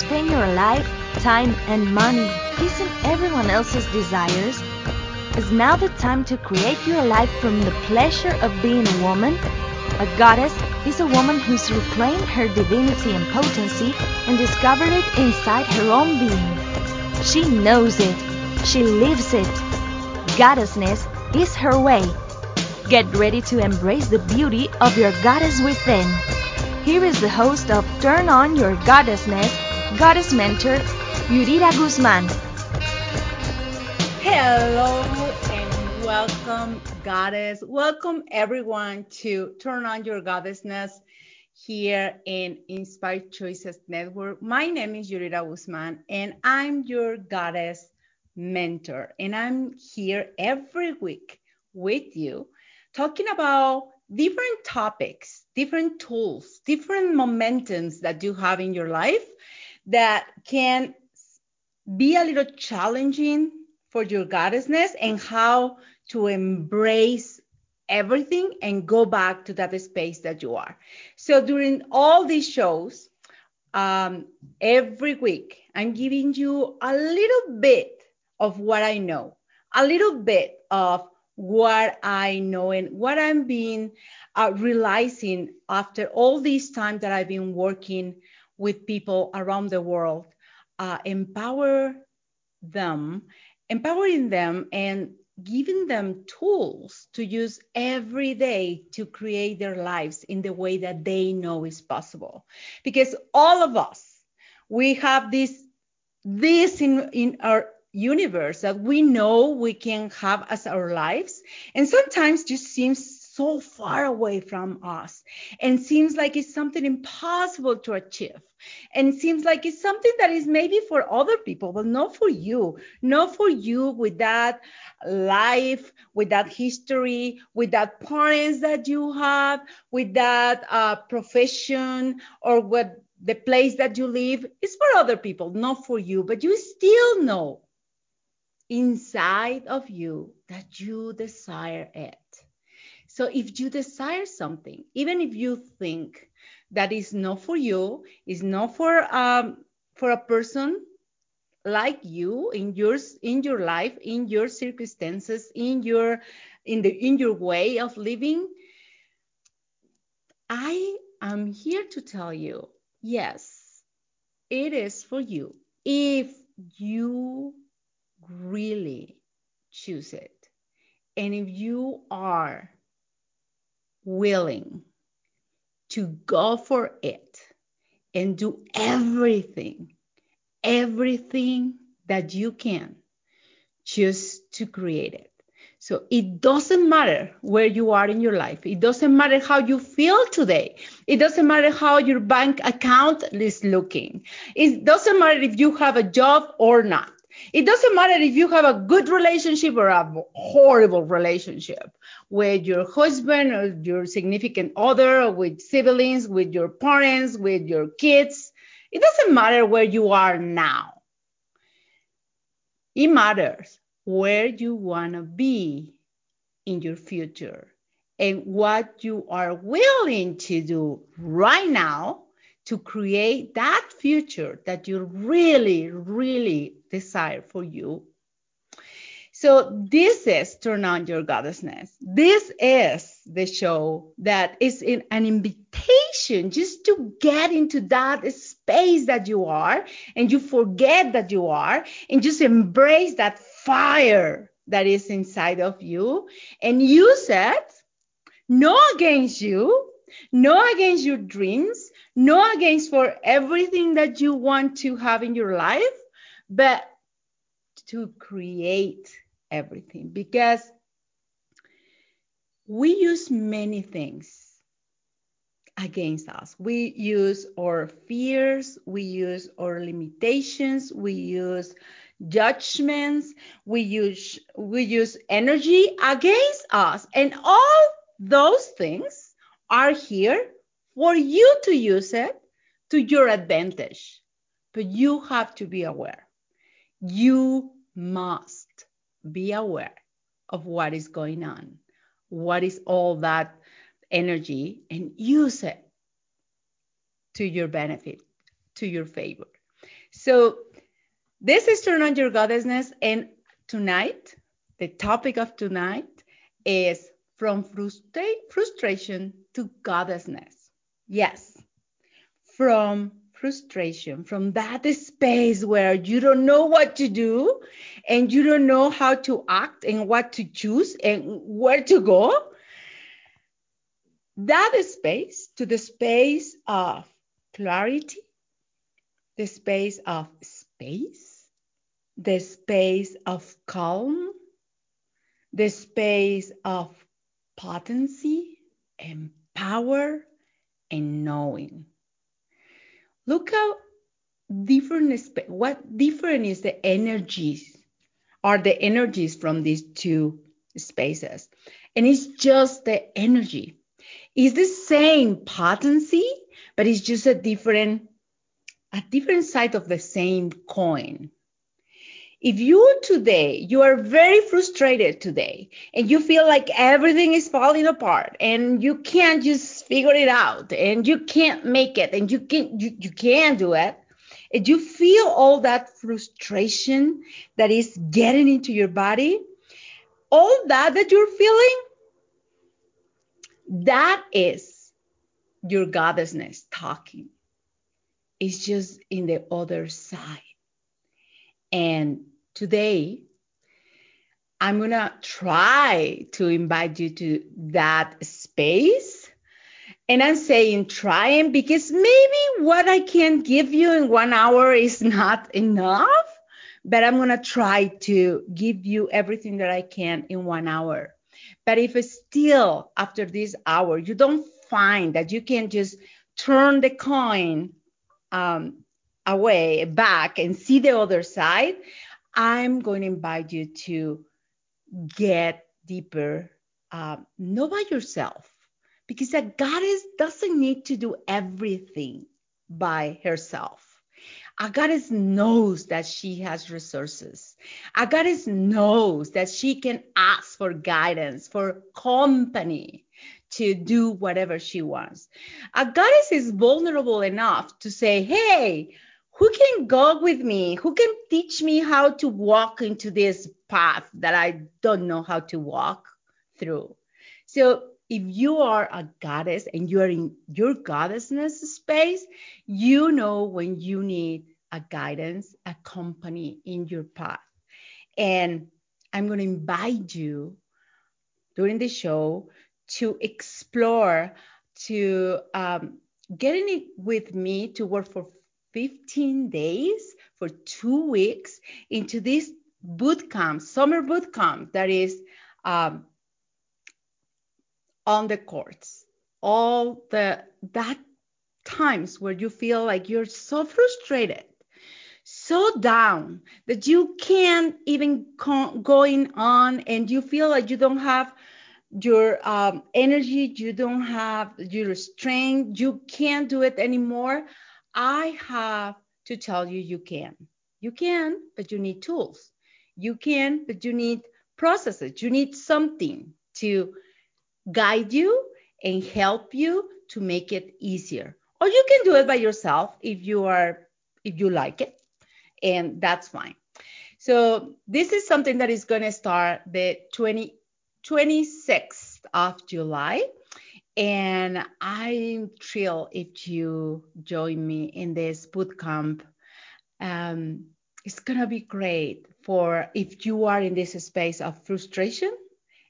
spend your life, time, and money pleasing everyone else's desires? Is now the time to create your life from the pleasure of being a woman? A goddess is a woman who's reclaimed her divinity and potency and discovered it inside her own being. She knows it. She lives it. Goddessness is her way. Get ready to embrace the beauty of your goddess within. Here is the host of Turn On Your Goddessness, Goddess Mentor, Yurira Guzman. Hello and welcome, Goddess. Welcome everyone to Turn On Your Goddessness here in Inspired Choices Network. My name is Yurira Guzman and I'm your Goddess Mentor. And I'm here every week with you talking about different topics, different tools, different momentums that you have in your life that can be a little challenging for your goddessness and how to embrace everything and go back to that space that you are. So during all these shows, um, every week, I'm giving you a little bit of what I know, a little bit of what I know and what I'm being uh, realizing after all this time that I've been working with people around the world, uh, empower them, empowering them and giving them tools to use every day to create their lives in the way that they know is possible. Because all of us, we have this this in, in our universe that we know we can have as our lives and sometimes just seems so far away from us. And seems like it's something impossible to achieve. And seems like it's something that is maybe for other people but not for you. Not for you with that life with that history with that parents that you have with that uh, profession or what the place that you live. Is for other people not for you. But you still know inside of you that you desire it. So if you desire something, even if you think that is not for you, is not for um, for a person like you in yours in your life, in your circumstances, in your in the in your way of living, I am here to tell you, yes, it is for you if you really choose it. And if you are willing to go for it and do everything, everything that you can just to create it. So it doesn't matter where you are in your life. It doesn't matter how you feel today. It doesn't matter how your bank account is looking. It doesn't matter if you have a job or not. It doesn't matter if you have a good relationship or a horrible relationship with your husband or your significant other, with siblings, with your parents, with your kids. It doesn't matter where you are now. It matters where you want to be in your future and what you are willing to do right now to create that future that you really, really desire for you. So this is Turn On Your Goddessness. This is the show that is in an invitation just to get into that space that you are and you forget that you are and just embrace that fire that is inside of you and use it not against you, not against your dreams, not against for everything that you want to have in your life, but to create everything because we use many things against us. We use our fears, we use our limitations, we use judgments, we use we use energy against us. And all those things are here for you to use it to your advantage. But you have to be aware. You must be aware of what is going on, what is all that energy, and use it to your benefit, to your favor. So, this is Turn On Your Goddessness, and tonight, the topic of tonight is from frustra- frustration to goddessness. Yes, from frustration, from that space where you don't know what to do and you don't know how to act and what to choose and where to go. That space to the space of clarity, the space of space, the space of calm, the space of potency and power and knowing. Look how different what different is the energies are the energies from these two spaces. And it's just the energy. It's the same potency, but it's just a different a different side of the same coin. If you today, you are very frustrated today and you feel like everything is falling apart and you can't just figure it out and you can't make it and you can you, you can't do it, and you feel all that frustration that is getting into your body, all that that you're feeling, that is your goddessness talking. It's just in the other side. And today, I'm going to try to invite you to that space. And I'm saying trying because maybe what I can give you in one hour is not enough, but I'm going to try to give you everything that I can in one hour. But if still after this hour you don't find that you can just turn the coin um, away back and see the other side, I'm going to invite you to get deeper, um, know by yourself, because a goddess doesn't need to do everything by herself. A goddess knows that she has resources. A goddess knows that she can ask for guidance, for company to do whatever she wants. A goddess is vulnerable enough to say, hey, who can go with me? Who can teach me how to walk into this path that I don't know how to walk through? So if you are a goddess and you are in your goddessness space, you know when you need a guidance, a company in your path. And I'm going to invite you during the show to explore, to um, getting it with me to work for 15 days for two weeks into this boot camp, summer boot camp that is um, on the courts. All the that times where you feel like you're so frustrated, so down that you can't even co- going on, and you feel like you don't have your um, energy, you don't have your strength, you can't do it anymore. I have to tell you, you can. You can, but you need tools. You can, but you need processes. You need something to guide you and help you to make it easier. Or you can do it by yourself if you are if you like it, and that's fine. So this is something that is going to start the 20, 26th of July. And I'm thrilled if you join me in this boot camp. Um, it's gonna be great for if you are in this space of frustration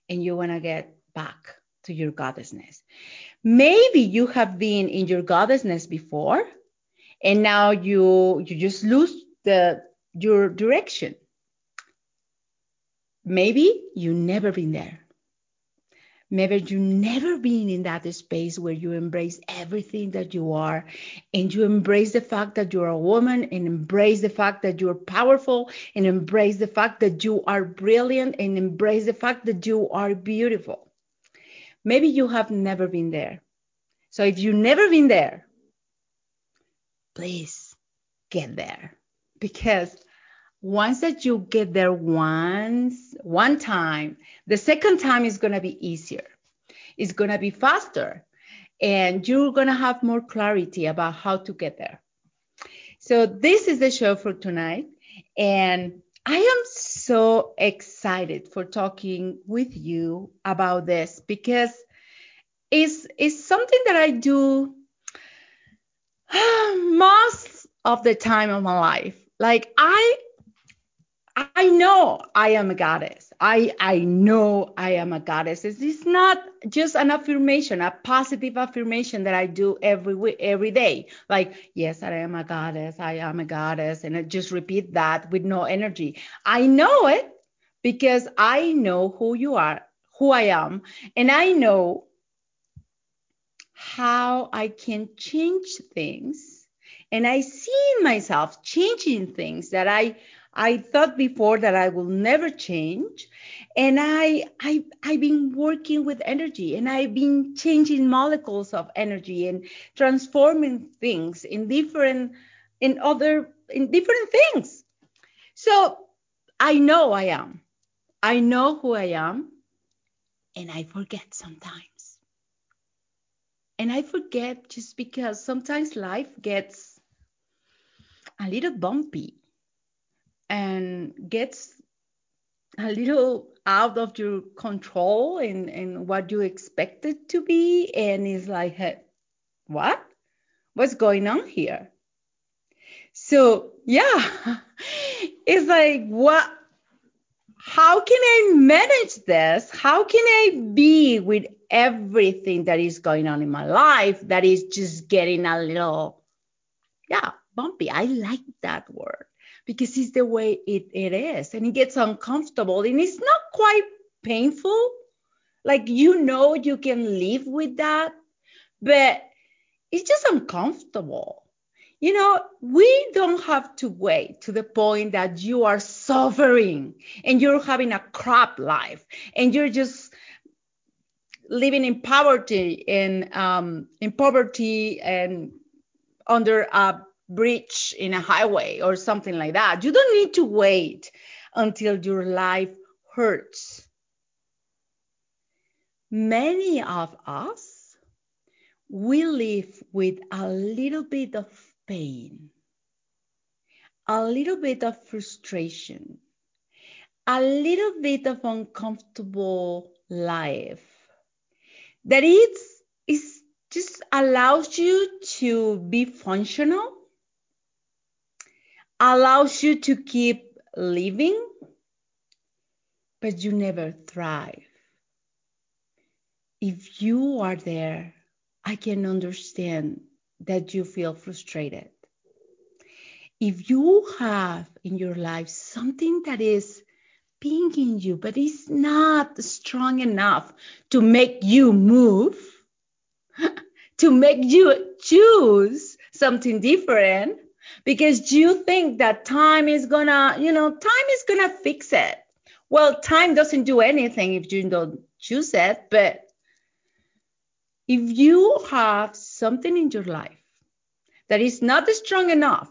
and you wanna get back to your goddessness. Maybe you have been in your goddessness before, and now you you just lose the your direction. Maybe you never been there. Maybe you've never been in that space where you embrace everything that you are and you embrace the fact that you're a woman and embrace the fact that you're powerful and embrace the fact that you are brilliant and embrace the fact that you are beautiful. Maybe you have never been there. So if you've never been there, please get there because once that you get there once one time the second time is going to be easier it's going to be faster and you're going to have more clarity about how to get there So this is the show for tonight. And I am so excited for talking with you about this because it's, it's something that I do ah, most of the time of my life. Like I I know I am a goddess. I I know I am a goddess. It's not just an affirmation, a positive affirmation that I do every every day. Like, yes, I am a goddess. I am a goddess, and I just repeat that with no energy. I know it because I know who you are, who I am, and I know how I can change things. And I see myself changing things that I I thought before that I will never change. And I, I, I've been working with energy and I've been changing molecules of energy and transforming things in different, in other, in different things. So I know I am. I know who I am. And I forget sometimes. And I forget just because sometimes life gets a little bumpy and gets a little out of your control and, and what you expect it to be and it's like hey, what? What's going on here? So yeah it's like what how can i manage this? How can i be with everything that is going on in my life that is just getting a little yeah bumpy? I like that word because it's the way it, it is and it gets uncomfortable and it's not quite painful. Like you know you can live with that but it's just uncomfortable. You know we don't have to wait to the point that you are suffering and you're having a crap life and you're just living in poverty and um, in poverty and under a bridge in a highway or something like that. You don't need to wait until your life hurts. Many of us, we live with a little bit of pain, a little bit of frustration, a little bit of uncomfortable life that it's, it's just allows you to be functional allows you to keep living, but you never thrive. If you are there, I can understand that you feel frustrated. If you have in your life something that is pinging you, but it's not strong enough to make you move, to make you choose something different, because you think that time is gonna, you know, time is gonna fix it. Well, time doesn't do anything if you don't choose it, but if you have something in your life that is not strong enough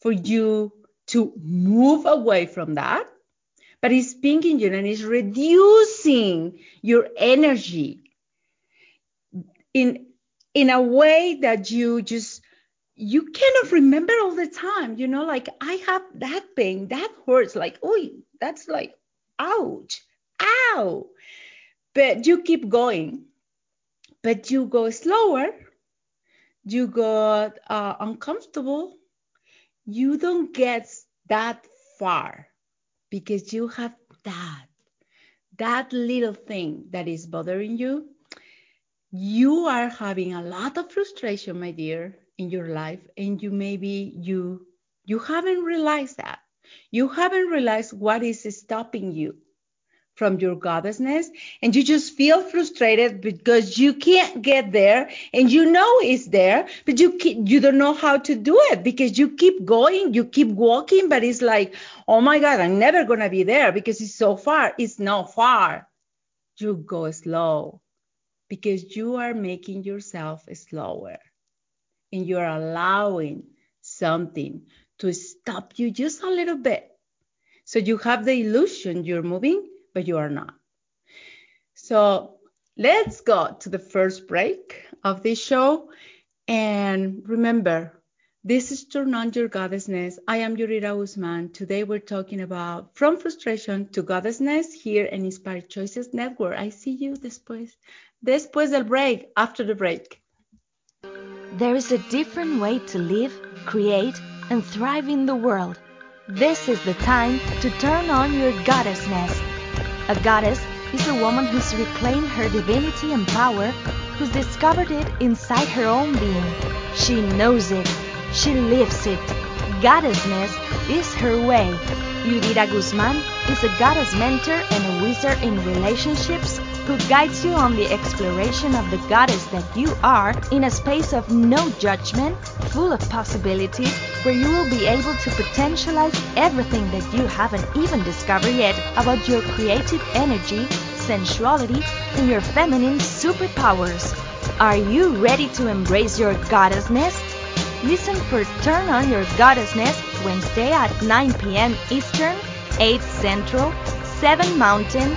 for you to move away from that, but it's pinging you and it's reducing your energy in in a way that you just you cannot remember all the time. You know, like I have that pain, that hurts, like, oh, that's like, ouch, ow. But you keep going, but you go slower, you go uh, uncomfortable, you don't get that far because you have that, that little thing that is bothering you. You are having a lot of frustration, my dear, in your life and you maybe you you haven't realized that. You haven't realized what is stopping you from your goddessness and you just feel frustrated because you can't get there and you know it's there but you keep, you don't know how to do it because you keep going you keep walking but it's like oh my god i'm never going to be there because it's so far. It's not far. You go slow because you are making yourself slower and you're allowing something to stop you just a little bit. So you have the illusion you're moving, but you are not. So let's go to the first break of this show. And remember, This is Turn On Your Goddessness. I am Yurira Guzman. Today we're talking about From Frustration to Goddessness here in Inspired Choices Network. I see you después, después del break, after the break. There is a different way to live, create, and thrive in the world. This is the time to turn on your goddessness. A goddess is a woman who's reclaimed her divinity and power, who's discovered it inside her own being. She knows it she lives it. Goddessness is her way. Yurira Guzman is a goddess mentor and a wizard in relationships who guides you on the exploration of the goddess that you are in a space of no judgment, full of possibilities, where you will be able to potentialize everything that you haven't even discovered yet about your creative energy, sensuality, and your feminine superpowers. Are you ready to embrace your goddessness? Listen for Turn On Your Goddessness Wednesday at 9 p.m. Eastern, 8 Central, 7 Mountain,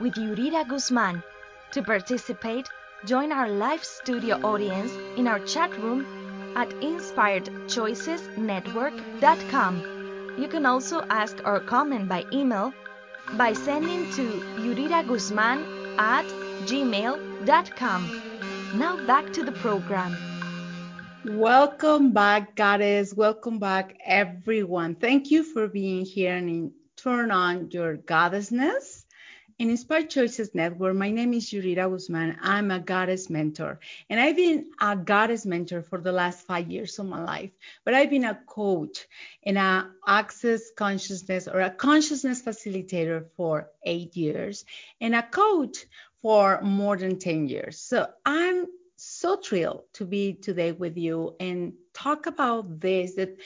with Yurira Guzman. To participate, join our live studio audience in our chat room at inspiredchoicesnetwork.com. You can also ask or comment by email by sending to yuriraguzman at gmail.com. Now back to the program. Welcome back, Goddess. Welcome back, everyone. Thank you for being here and turn on your goddessness. In Inspired Choices Network, my name is Yurira Guzman. I'm a goddess mentor, and I've been a goddess mentor for the last five years of my life. But I've been a coach and a access consciousness or a consciousness facilitator for eight years, and a coach for more than 10 years. So I'm so thrilled to be today with you and talk about this that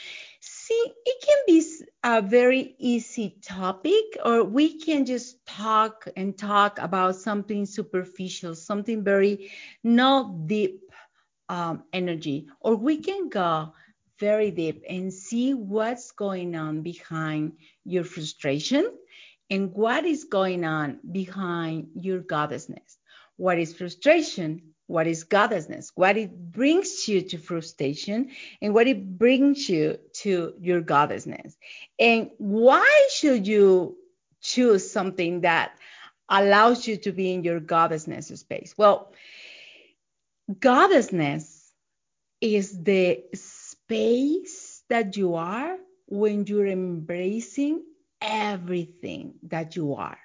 see it can be a very easy topic or we can just talk and talk about something superficial something very not deep um, energy. Or we can go very deep and see what's going on behind your frustration and what is going on behind your goddessness what is frustration what is goddessness, what it brings you to frustration, and what it brings you to your goddessness. And why should you choose something that allows you to be in your goddessness space? Well, goddessness is the space that you are when you're embracing everything that you are.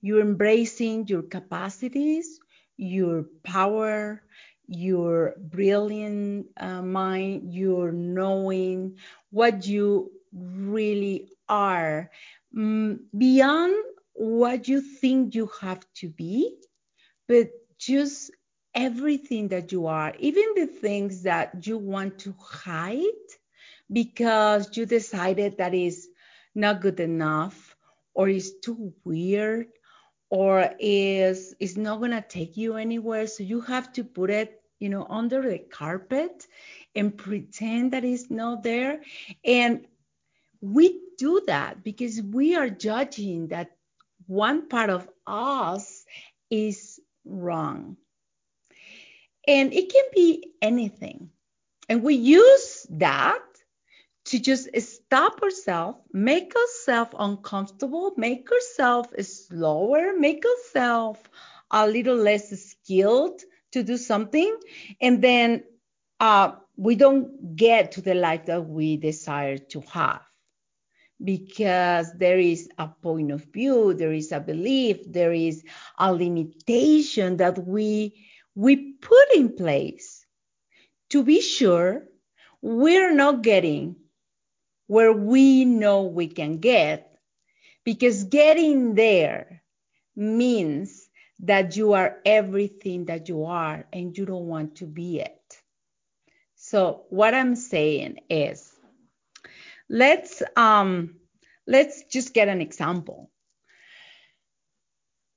You're embracing your capacities, your power, your brilliant uh, mind, your knowing what you really are. Mm, beyond what you think you have to be, but just everything that you are, even the things that you want to hide because you decided that is not good enough or is too weird or is is not going to take you anywhere. So you have to put it you know under the carpet and pretend that it's not there. And we do that because we are judging that one part of us is wrong. And it can be anything. And we use that to just stop ourselves, make ourselves uncomfortable, make ourselves slower, make ourselves a little less skilled to do something, and then uh, we don't get to the life that we desire to have. because there is a point of view, there is a belief, there is a limitation that we we put in place to be sure we're not getting where we know we can get because getting there means that you are everything that you are and you don't want to be it. So what I'm saying is let's um let's just get an example.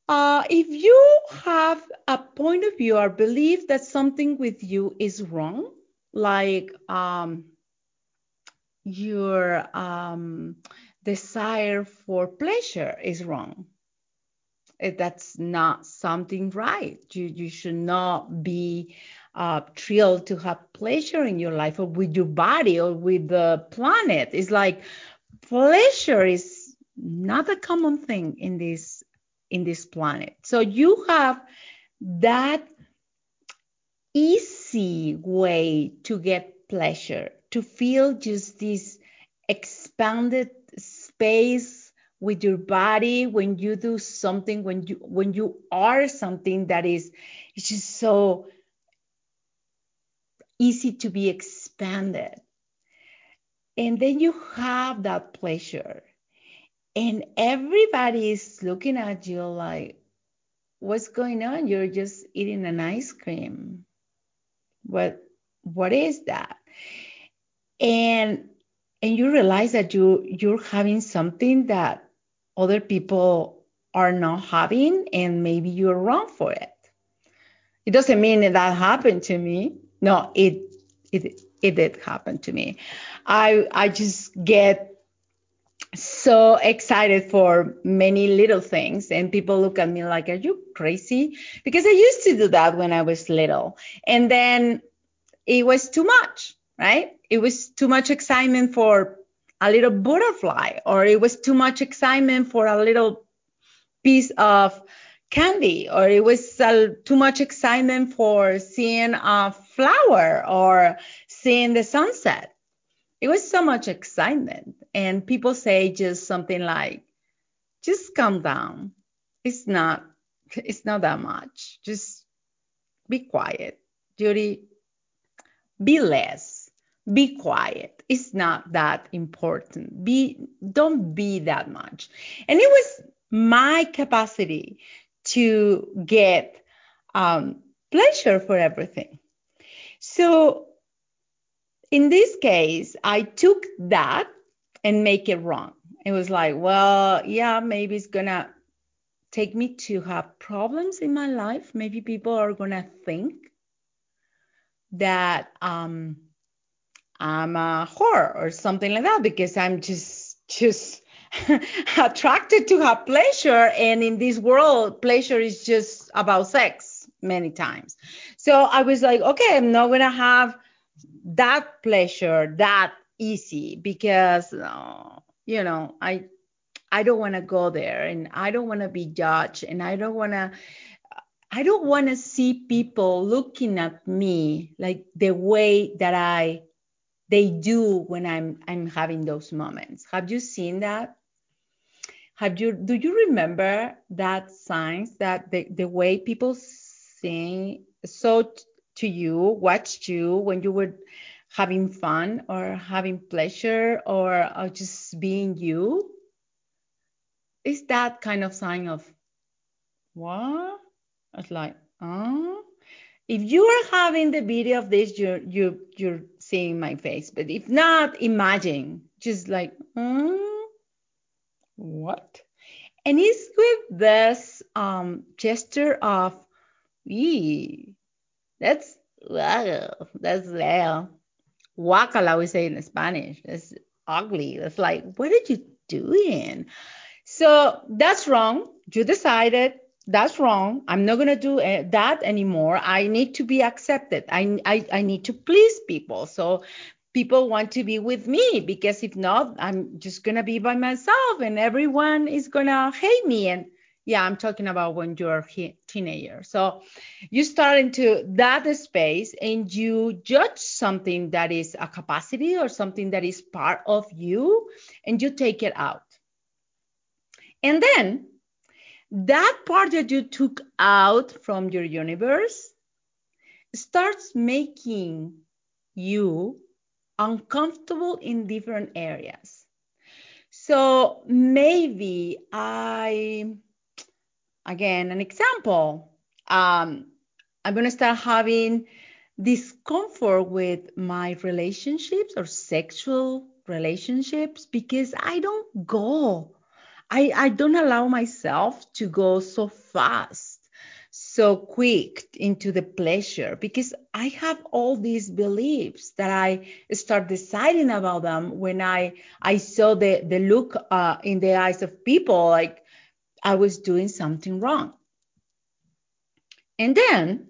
Uh, if you have a point of view or belief that something with you is wrong, like um, your um, desire for pleasure is wrong, that's not something right. You, you should not be uh, thrilled to have pleasure in your life or with your body or with the planet. It's like pleasure is not a common thing in this in this planet. So you have that easy way to get pleasure, to feel just this expanded space with your body when you do something when you when you are something that is it's just so easy to be expanded and then you have that pleasure and everybody is looking at you like, what's going on? You're just eating an ice cream. What what is that? And and you realize that you you're having something that other people are not having and maybe you're wrong for it. It doesn't mean that, that happened to me. No, it it it did happen to me. I I just get so excited for many little things and people look at me like are you crazy because i used to do that when i was little and then it was too much right it was too much excitement for a little butterfly or it was too much excitement for a little piece of candy or it was uh, too much excitement for seeing a flower or seeing the sunset it was so much excitement. And people say just something like, just calm down. It's not, it's not that much. Just be quiet. Judy, be less. Be quiet. It's not that important. Be, don't be that much. And it was my capacity to get um, pleasure for everything. So in this case, I took that and make it wrong. It was like, well, yeah, maybe it's gonna take me to have problems in my life. Maybe people are gonna think that um, I'm a whore or something like that because I'm just just attracted to have pleasure, and in this world, pleasure is just about sex many times. So I was like, okay, I'm not gonna have that pleasure that easy because uh, you know i i don't want to go there and i don't want to be judged and i don't want to i don't want to see people looking at me like the way that i they do when i'm i'm having those moments have you seen that have you do you remember that signs that the, the way people sing so to you, watched you when you were having fun or having pleasure or, or just being you? Is that kind of sign of what? It's like, oh. If you are having the video of this, you're you you're seeing my face. But if not, imagine just like, hmm, what? And it's with this um, gesture of, ee, that's wow, that's wow. We say in Spanish. That's ugly. That's like, what are you doing? So that's wrong. You decided that's wrong. I'm not gonna do eh, that anymore. I need to be accepted. I, I I need to please people. So people want to be with me because if not, I'm just gonna be by myself and everyone is gonna hate me. And Yeah, I'm talking about when you're a teenager. So you start into that space and you judge something that is a capacity or something that is part of you and you take it out. And then that part that you took out from your universe starts making you uncomfortable in different areas. So maybe I, again, an example, um, I'm going to start having discomfort with my relationships or sexual relationships because I don't go. I, I don't allow myself to go so fast so quick into the pleasure because I have all these beliefs that I start deciding about them when I I saw the the look uh, in the eyes of people like I was doing something wrong. And then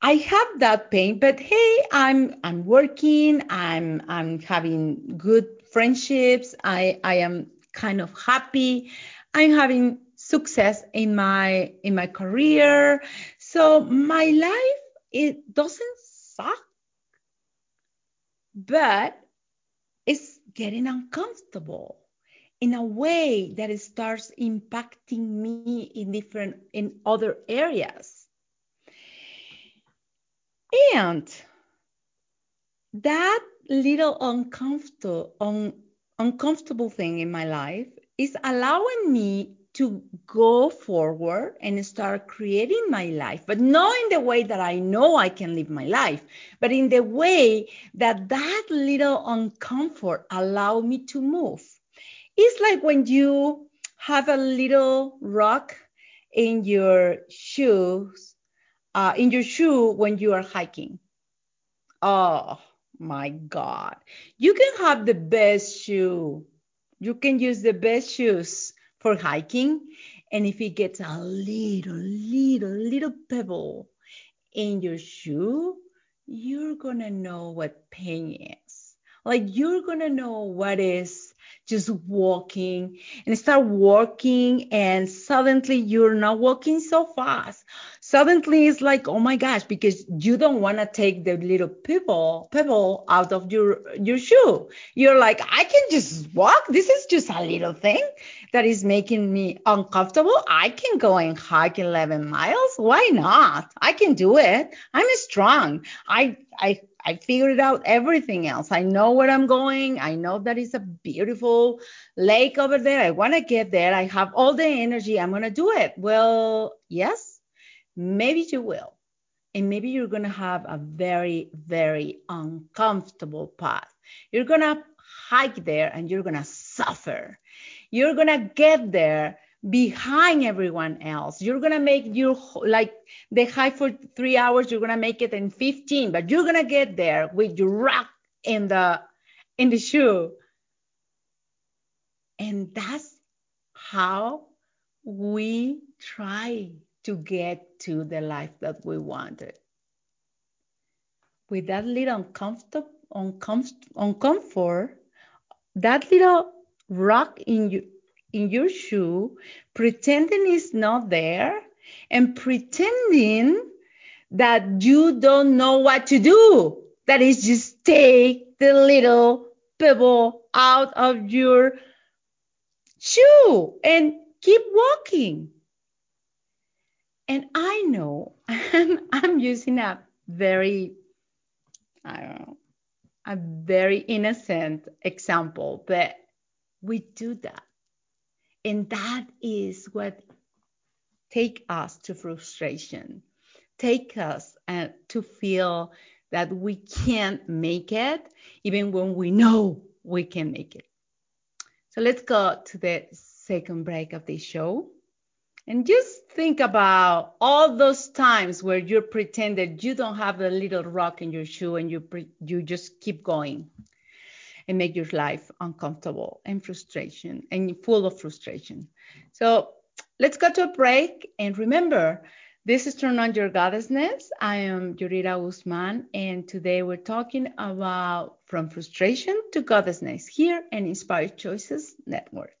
I have that pain, but hey, I'm I'm working, I'm I'm having good friendships, I I am kind of happy, I'm having success in my in my career. So my life it doesn't suck, but it's getting uncomfortable in a way that it starts impacting me in different in other areas. And that little uncomfortable un, uncomfortable thing in my life is allowing me to go forward and start creating my life, but not in the way that I know I can live my life, but in the way that that little uncomfort allow me to move. It's like when you have a little rock in your shoes, uh, in your shoe when you are hiking. Oh my God. You can have the best shoe. You can use the best shoes for hiking. And if it gets a little, little, little pebble in your shoe, you're going to know what pain is. Like you're going to know what is just walking and start walking and suddenly you're not walking so fast suddenly it's like oh my gosh because you don't want to take the little pebble pebble out of your your shoe you're like i can just walk this is just a little thing that is making me uncomfortable i can go and hike 11 miles why not i can do it i'm strong i i I figured out everything else. I know where I'm going. I know that it's a beautiful lake over there. I want to get there. I have all the energy. I'm going to do it. Well, yes, maybe you will. And maybe you're going to have a very, very uncomfortable path. You're going to hike there and you're going to suffer. You're going to get there behind everyone else. You're gonna make your like the hike for three hours. You're gonna make it in 15, but you're gonna get there with your rock in the in the shoe. And that's how we try to get to the life that we wanted. With that little uncomfortable, uncomfort, uncomfort that little rock in you in your shoe, pretending it's not there, and pretending that you don't know what to do. That is just take the little pebble out of your shoe and keep walking. And I know I'm, I'm using a very, I don't know, a very innocent example, but we do that. And that is what take us to frustration, take us uh, to feel that we can't make it, even when we know we can make it. So let's go to the second break of this show. And just think about all those times where you pretended you don't have a little rock in your shoe and you pre- you just keep going and make your life uncomfortable and frustration and full of frustration. So let's go to a break. And remember, this is Turn On Your Goddessness. I am Yurira Guzman, and today we're talking about from frustration to goddessness here in Inspired Choices Network.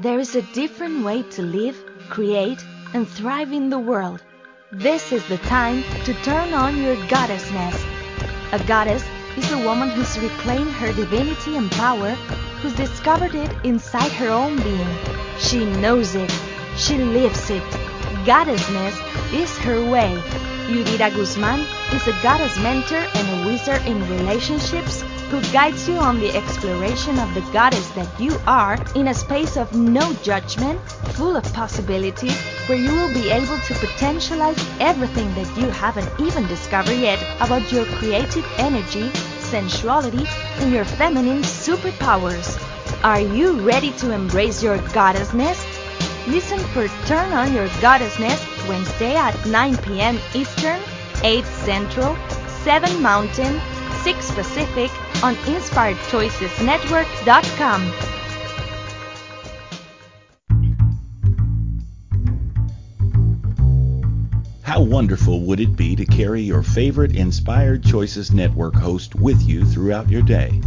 There is a different way to live, create, and thrive in the world. This is the time to turn on your goddessness. A goddess is a woman who's reclaimed her divinity and power, who's discovered it inside her own being. She knows it. She lives it. Goddessness is her way. Yurira Guzman is a goddess mentor and a wizard in relationships who guides you on the exploration of the goddess that you are in a space of no judgment, full of possibility, where you will be able to potentialize everything that you haven't even discovered yet about your creative energy, sensuality, and your feminine superpowers. Are you ready to embrace your goddessness? Listen for Turn On Your Goddessness Wednesday at 9 p.m. Eastern, 8 Central, 7 Mountain, 6 Pacific on InspiredChoicesNetwork.com. How wonderful would it be to carry your favorite Inspired Choices Network host with you throughout your day?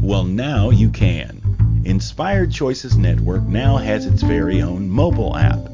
Well, now you can. Inspired Choices Network now has its very own mobile app.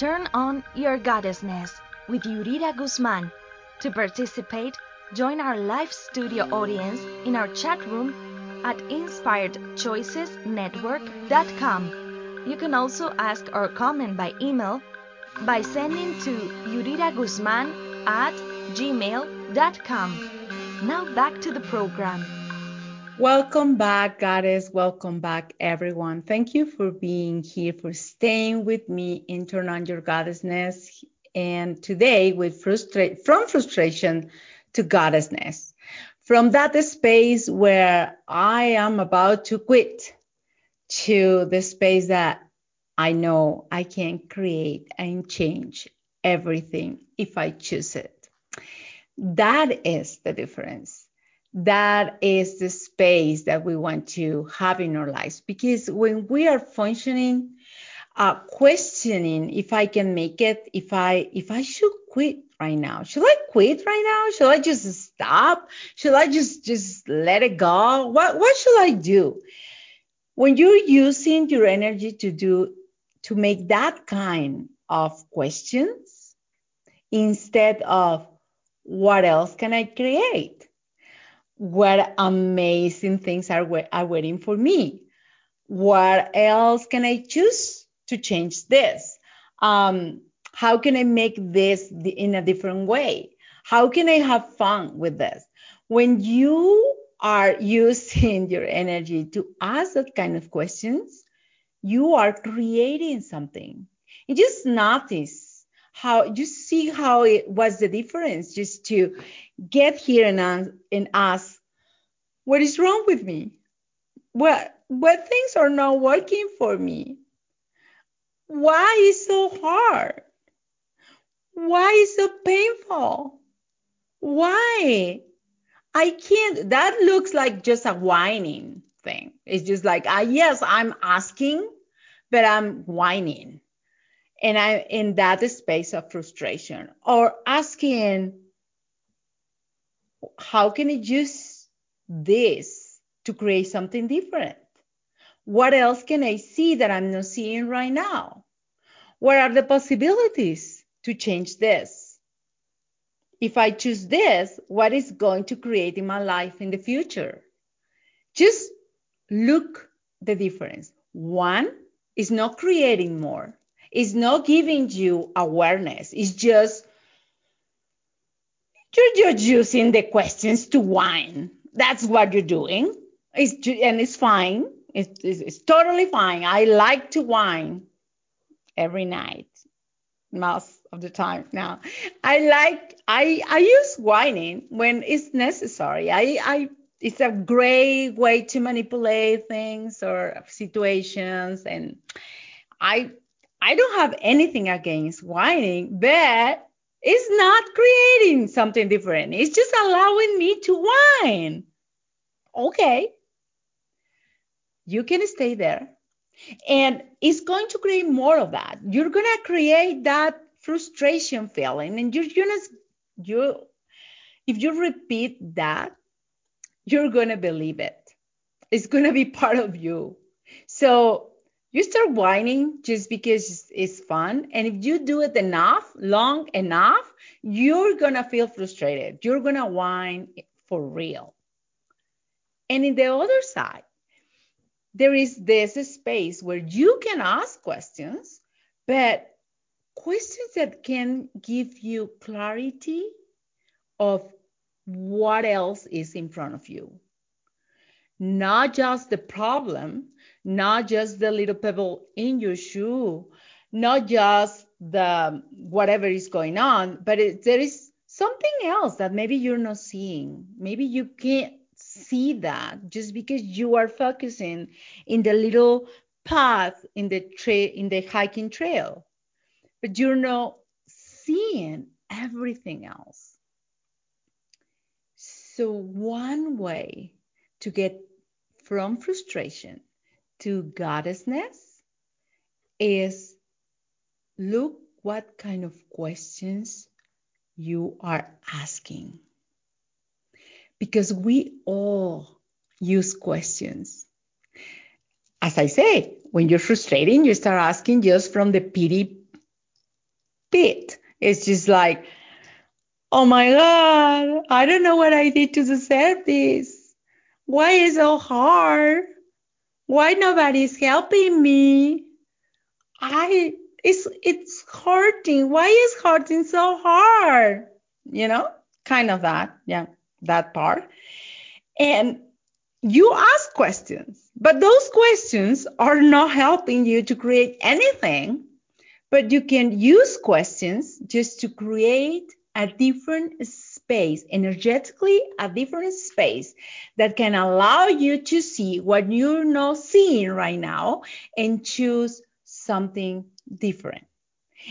Turn On Your Goddessness with Yurira Guzman. To participate, join our live studio audience in our chat room at inspiredchoicesnetwork.com. You can also ask or comment by email by sending to yuriraguzman at gmail.com. Now back to the program. Welcome back, Goddess. Welcome back, everyone. Thank you for being here, for staying with me in Turn On Your Goddessness. And today, with frustrate from frustration to goddessness, from that space where I am about to quit to the space that I know I can create and change everything if I choose it. That is the difference. That is the space that we want to have in our lives. Because when we are functioning, uh, questioning if I can make it, if I if I should quit right now, should I quit right now? Should I just stop? Should I just just let it go? What what should I do? When you're using your energy to do to make that kind of questions instead of what else can I create? What amazing things are, are waiting for me? What else can I choose to change this? Um, how can I make this in a different way? How can I have fun with this? When you are using your energy to ask that kind of questions, you are creating something. You just notice how you see how it was the difference just to get here and, and ask what is wrong with me? What what things are not working for me? Why is so hard? Why is so painful? Why? I can't that looks like just a whining thing. It's just like uh, yes i'm asking but i'm whining and I'm in that space of frustration or asking, how can I use this to create something different? What else can I see that I'm not seeing right now? What are the possibilities to change this? If I choose this, what is going to create in my life in the future? Just look the difference. One is not creating more it's not giving you awareness. It's just you're just using the questions to whine. That's what you're doing. It's and it's fine. It's, it's, it's totally fine. I like to whine every night, most of the time. Now, I like I I use whining when it's necessary. I I it's a great way to manipulate things or situations and I I don't have anything against whining, but it's not creating something different. It's just allowing me to whine. Okay. You can stay there. And it's going to create more of that. You're going to create that frustration feeling and you're going to you if you repeat that, you're going to believe it. It's going to be part of you. So you start whining just because it's fun. And if you do it enough, long enough, you're going to feel frustrated. You're going to whine for real. And in the other side, there is this space where you can ask questions, but questions that can give you clarity of what else is in front of you. Not just the problem, not just the little pebble in your shoe, not just the whatever is going on, but it, there is something else that maybe you're not seeing. Maybe you can't see that just because you are focusing in the little path in the trail in the hiking trail, but you're not seeing everything else. So one way to get from frustration to goddessness is look what kind of questions you are asking. Because we all use questions. As I say, when you're frustrating, you start asking just from the pity pit. It's just like, oh my God, I don't know what I did to deserve this. Why is it so hard? why nobody's helping me? I it's it's hurting. Why is hurting so hard? You know, kind of that, yeah, that part. And you ask questions, but those questions are not helping you to create anything. But you can use questions just to create a different space, energetically a different space that can allow you to see what you're not seeing right now and choose something different.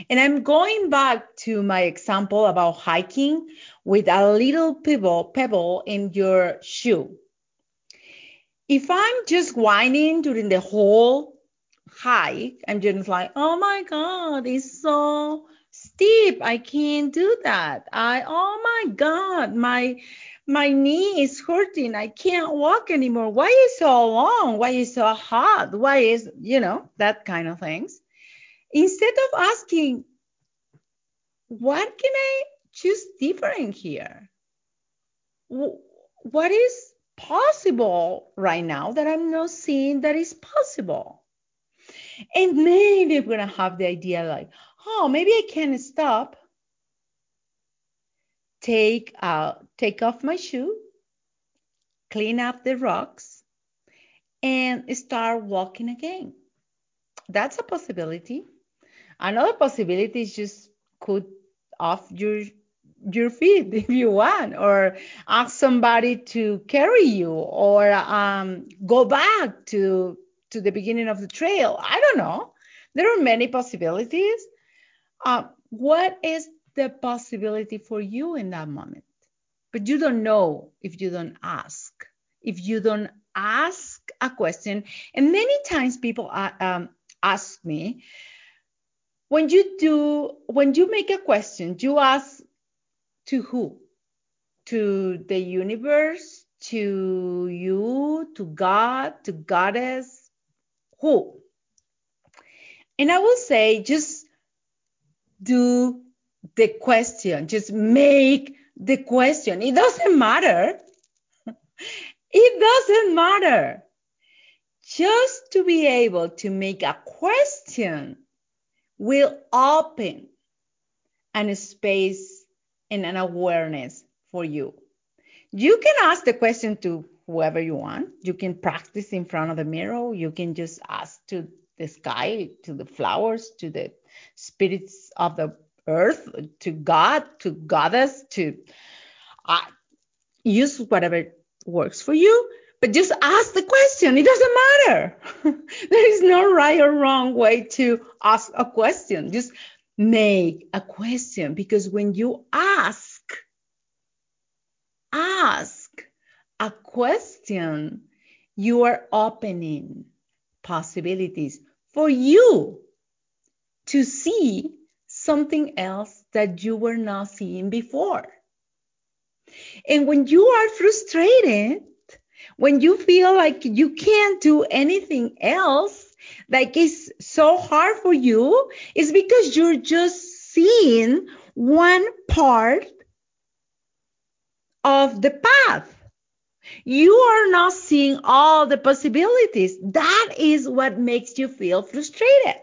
And I'm going back to my example about hiking with a little pebble, pebble in your shoe. If I'm just whining during the whole hike, I'm just like, oh my God, it's so steep. I can't do that. I oh my god, my my knee is hurting. I can't walk anymore. Why is so long? Why is so hot? Why is you know that kind of things? Instead of asking, what can I choose different here? What is possible right now that I'm not seeing that is possible? And maybe I'm gonna have the idea like, oh, maybe I can stop, take uh, take off my shoe, clean up the rocks, and start walking again. That's a possibility. Another possibility is just cut off your your feet if you want, or ask somebody to carry you, or um, go back to to the beginning of the trail. I don't know. There are many possibilities. Uh, what is the possibility for you in that moment? But you don't know if you don't ask. If you don't ask a question, and many times people uh, um, ask me, when you do, when you make a question, you ask to who? To the universe, to you, to God, to Goddess, who? And I will say, just do the question, just make the question. It doesn't matter. it doesn't matter. Just to be able to make a question will open a space and an awareness for you. You can ask the question to whoever you want. You can practice in front of the mirror. You can just ask to the sky, to the flowers, to the spirits of the earth, to God, to goddess, to uh, use whatever works for you. but just ask the question. It doesn't matter. there is no right or wrong way to ask a question. Just make a question because when you ask, ask a question, you are opening possibilities for you to see something else that you were not seeing before. And when you are frustrated, when you feel like you can't do anything else, like it's so hard for you, it's because you're just seeing one part of the path. You are not seeing all the possibilities. That is what makes you feel frustrated.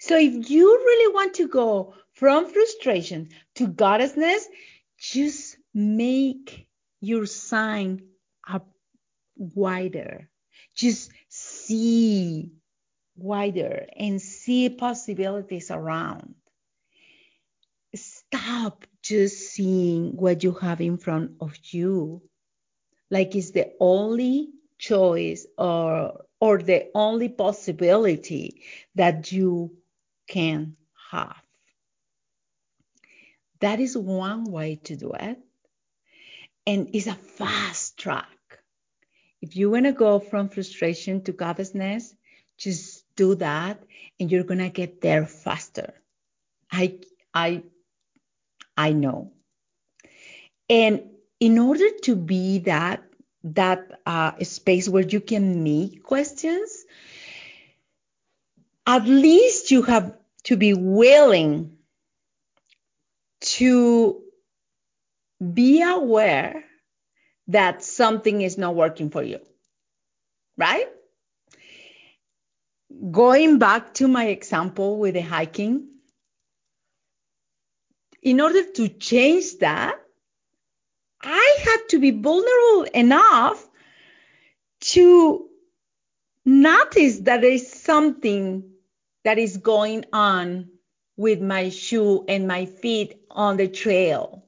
So if you really want to go from frustration to goddessness, just make your sign up wider. Just see wider and see possibilities around. Stop just seeing what you have in front of you like it's the only choice or or the only possibility that you can have. That is one way to do it. And it's a fast track. If you want to go from frustration to goddessness, just do that and you're going to get there faster. I I I know. And in order to be that that uh, space where you can make questions, at least you have to be willing to be aware that something is not working for you, right? Going back to my example with the hiking, in order to change that, I had to be vulnerable enough to notice that there is something that is going on with my shoe and my feet on the trail.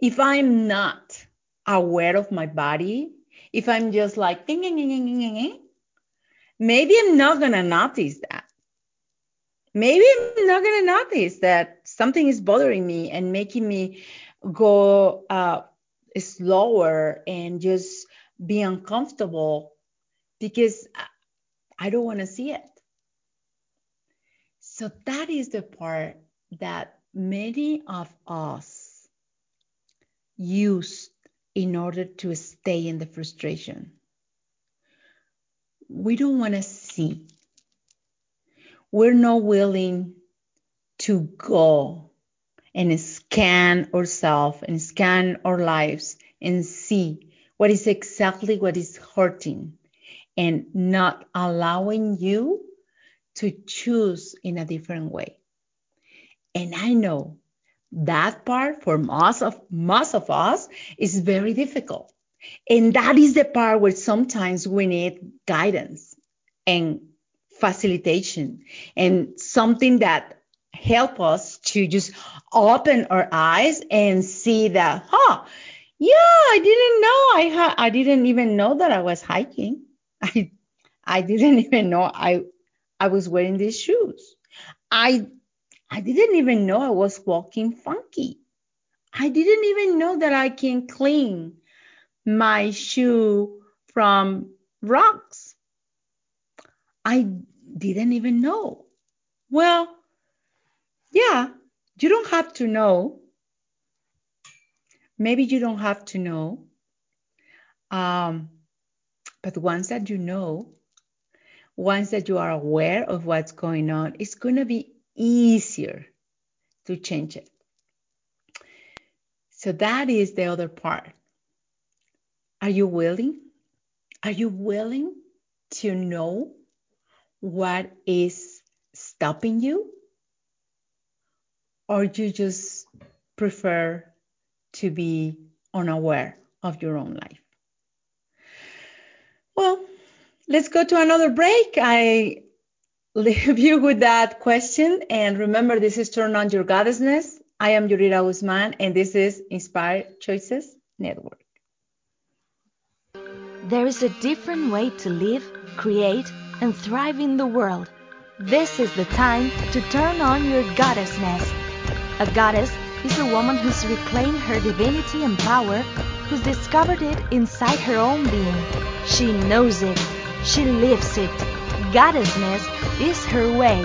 If I'm not aware of my body, if I'm just like, maybe I'm not to notice that. Maybe I'm not to notice that something is bothering me and making me go uh, slower and just be uncomfortable because I don't want to see it. So that is the part that many of us use in order to stay in the frustration. We don't want to see. We're not willing to go and scan ourselves and scan our lives and see what is exactly what is hurting and not allowing you to choose in a different way. And I know that part for most of most of us is very difficult. And that is the part where sometimes we need guidance and facilitation and something that help us to just open our eyes and see that, huh, yeah, I didn't know I ha- I didn't even know that I was hiking. I I didn't even know I I was wearing these shoes. I I didn't even know I was walking funky. I didn't even know that I can clean my shoe from rocks. I didn't even know. Well, yeah, you don't have to know. Maybe you don't have to know. Um, but once that you know, once that you are aware of what's going on, it's going to be easier to change it. So that is the other part. Are you willing? Are you willing to know what is stopping you? Or you just prefer to be unaware of your own life? Well, Let's go to another break. I leave you with that question. And remember, this is Turn On Your Goddessness. I am Yurira Guzman, and this is Inspired Choices Network. There is a different way to live, create, and thrive in the world. This is the time to turn on your goddessness. A goddess is a woman who's reclaimed her divinity and power, who's discovered it inside her own being. She knows it. She lives it. Goddessness is her way.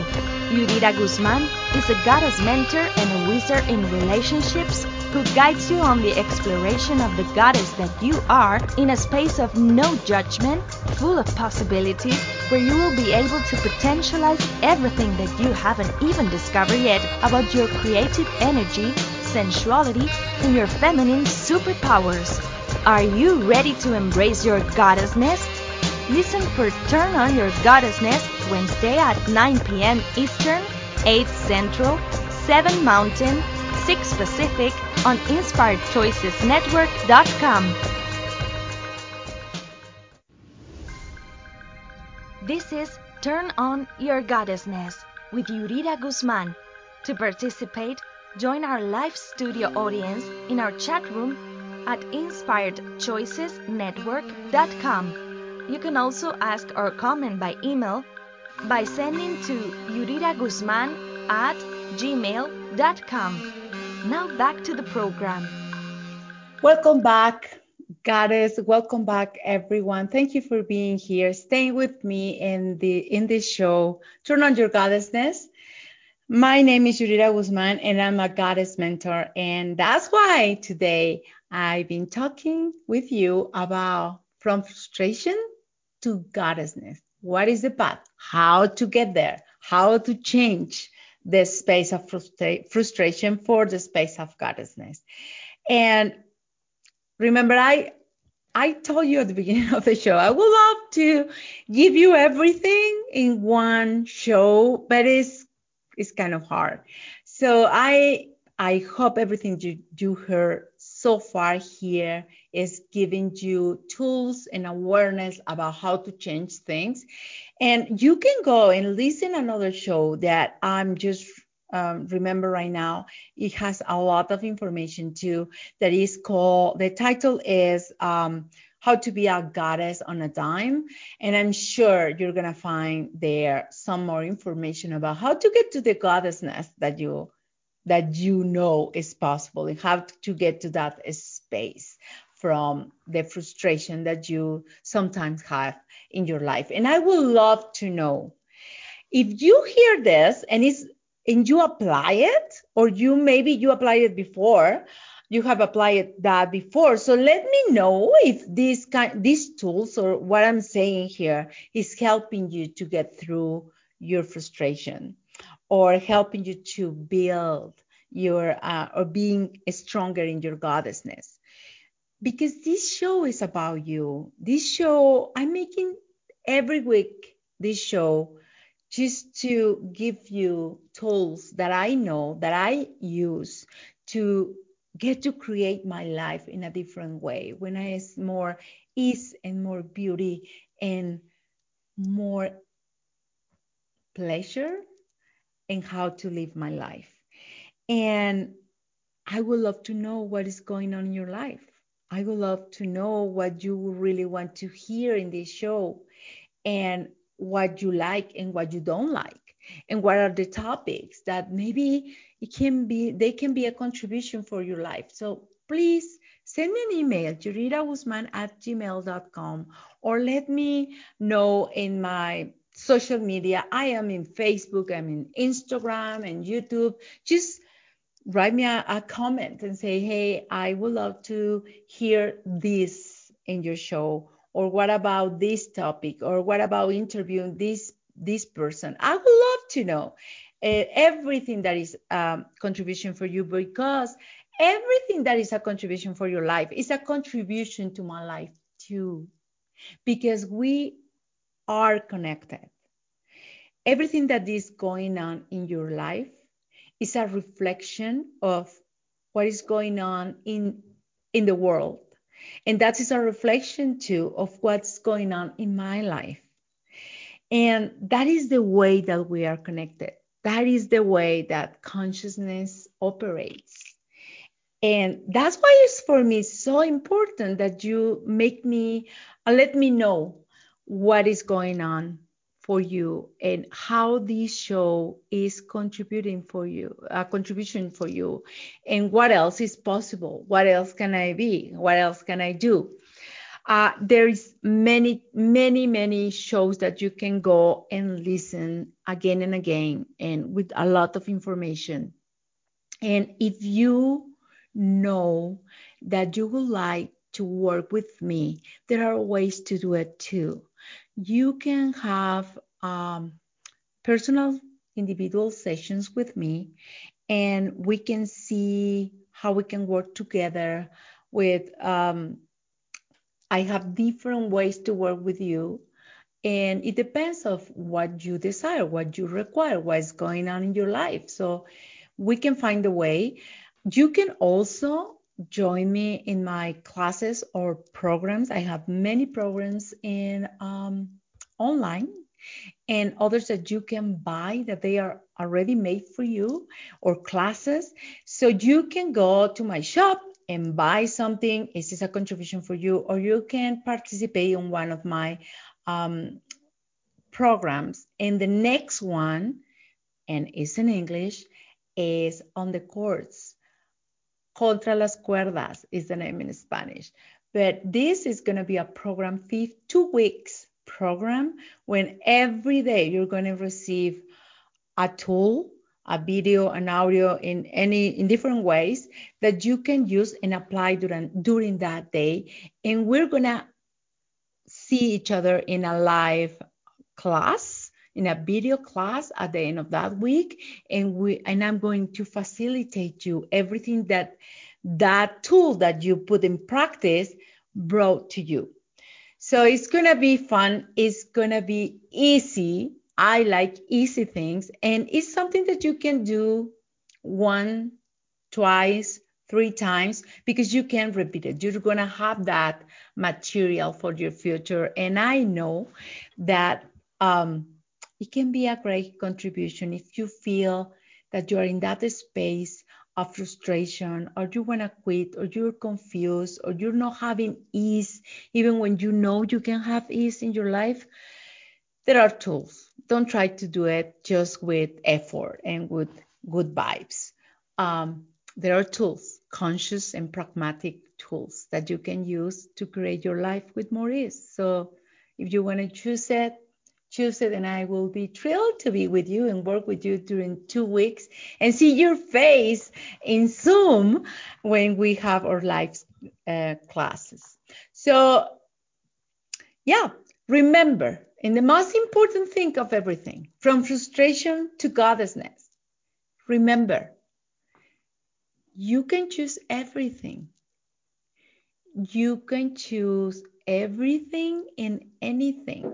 Yurira Guzman is a goddess mentor and a wizard in relationships who guides you on the exploration of the goddess that you are in a space of no judgment, full of possibility, where you will be able to potentialize everything that you haven't even discovered yet about your creative energy, sensuality, and your feminine superpowers. Are you ready to embrace your goddessness? Listen for Turn On Your Goddessness Wednesday at 9 p.m. Eastern, 8 Central, 7 Mountain, 6 Pacific on InspiredChoicesNetwork.com. This is Turn On Your Goddessness with Yurira Guzman. To participate, join our live studio audience in our chat room at InspiredChoicesNetwork.com. You can also ask or comment by email by sending to yuriraguzman at gmail.com. Now back to the program. Welcome back, Goddess. Welcome back, everyone. Thank you for being here, staying with me in the in this show. Turn on your goddessness. My name is Yurira Guzman, and I'm a goddess mentor, and that's why today I've been talking with you about from frustration to goddessness. What is the path? How to get there? How to change? The space of frustra- frustration for the space of goddessness. And remember, I I told you at the beginning of the show, I would love to give you everything in one show, but it's it's kind of hard. So I I hope everything you, you heard so far here is giving you tools and awareness about how to change things. And you can go and listen another show that I'm just um, remember right now. It has a lot of information too. That is called. The title is um, "How to Be a Goddess on a Dime," and I'm sure you're gonna find there some more information about how to get to the goddessness that you that you know is possible and how to get to that space from the frustration that you sometimes have in your life. And I would love to know if you hear this and it's and you apply it, or you maybe you applied it before, you have applied that before. So let me know if these kind these tools or what I'm saying here is helping you to get through your frustration or helping you to build your uh, or being stronger in your goddessness because this show is about you. This show, I'm making every week this show just to give you tools that I know that I use to get to create my life in a different way when I has more ease and more beauty and more pleasure in how to live my life. And I would love to know what is going on in your life. I would love to know what you really want to hear in this show and what you like and what you don't like and what are the topics that maybe it can be they can be a contribution for your life so please send me an email yuriraguzman at gmail.com or let me know in my social media. I am in facebook i'm in instagram and youtube. Just write me a, a, comment and say, hey, I would love to hear this in your show, or what about this topic, or what about interviewing this this person? I would love to know uh, everything that is um, contribution for you because everything that is a contribution for your life is a contribution to my life too, because we are connected. Everything that is going on in your life is a reflection of what is going on in in the world. And that is a reflection too of what's going on in my life. And that is the way that we are connected. That is the way that consciousness operates. And that's why it's for me so important that you make me, uh, let me know what is going on for you and how this show is contributing for you, a contribution for you, and what else is possible. What else can I be? What else can I do? Uh, there is many, many, many shows that you can go and listen again and again, and with a lot of information. And if you know that you would like to work with me, there are ways to do it too. You can have um, personal individual sessions with me, and we can see how we can work together with. Um, I have different ways to work with you and it depends of what you desire what you require what's going on in your life so we can find a way you can also join me in my classes or programs. I have many programs in um, online and others that you can buy that they are already made for you or classes. So you can go to my shop and buy something. Is this a contribution for you? Or you can participate in one of my um, programs. And the next one, and it's in English, is on the courts Contra las Cuerdas is the name in Spanish. But this is going to be a program, two weeks program, when every day you're going to receive a tool, a video, an audio in any in different ways that you can use and apply during during that day. And we're gonna see each other in a live class in a video class at the end of that week and we and I'm going to facilitate you everything that that tool that you put in practice brought to you. So it's going to be fun, it's going to be easy. I like easy things and it's something that you can do one, twice, three times because you can repeat it. You're going to have that material for your future. And I know that um, it can be a great contribution if you feel that you are in that space of frustration or you want to quit or you're confused or you're not having ease even when you know you can have ease in your life there are tools. Don't try to do it just with effort and with good vibes. Um, there are tools conscious and pragmatic tools that you can use to create your life with more ease. So if you want to choose it it, and I will be thrilled to be with you and work with you during two weeks and see your face in Zoom when we have our live uh, classes. So, yeah, remember, and the most important thing of everything, from frustration to goddessness, remember, you can choose everything. You can choose everything and anything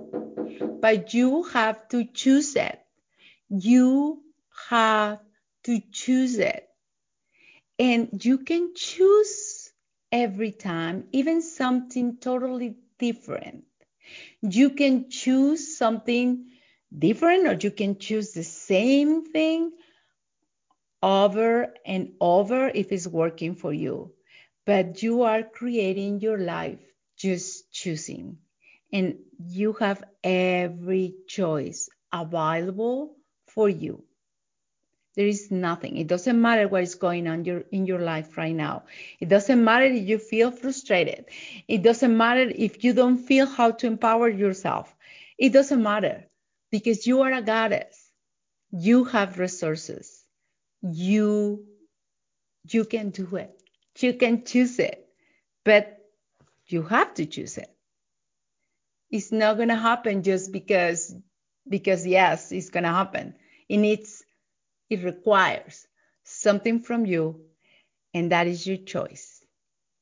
but you have to choose it. You have to choose it. And you can choose every time, even something totally different. You can choose something different, or you can choose the same thing over and over if it's working for you. But you are creating your life just choosing and you have every choice available for you. There is nothing. It doesn't matter what is going on your, in your life right now. It doesn't matter if you feel frustrated. It doesn't matter if you don't feel how to empower yourself. It doesn't matter because you are a goddess. You have resources. You you can do it. You can choose it. But you have to choose it. It's not going to happen just because because yes it's going to happen. It needs it requires something from you and that is your choice.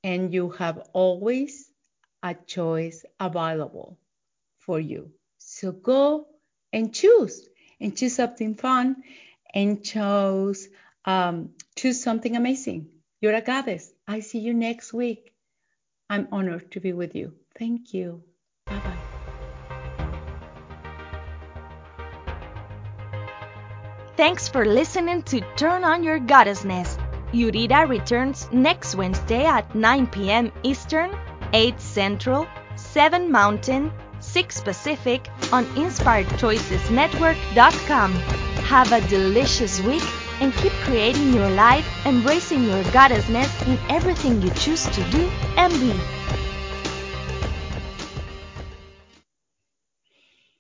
And you have always a choice available for you. So go and choose and choose something fun and choose um, choose something amazing. You're a goddess. I see you next week i'm honored to be with you thank you bye bye Thanks for listening to Turn On Your Goddessness. Yurira returns next Wednesday at 9 p.m. Eastern, 8 Central, 7 Mountain, 6 Pacific on InspiredChoicesNetwork.com. Have a delicious week and keep creating your life, embracing your goddessness in everything you choose to do and be.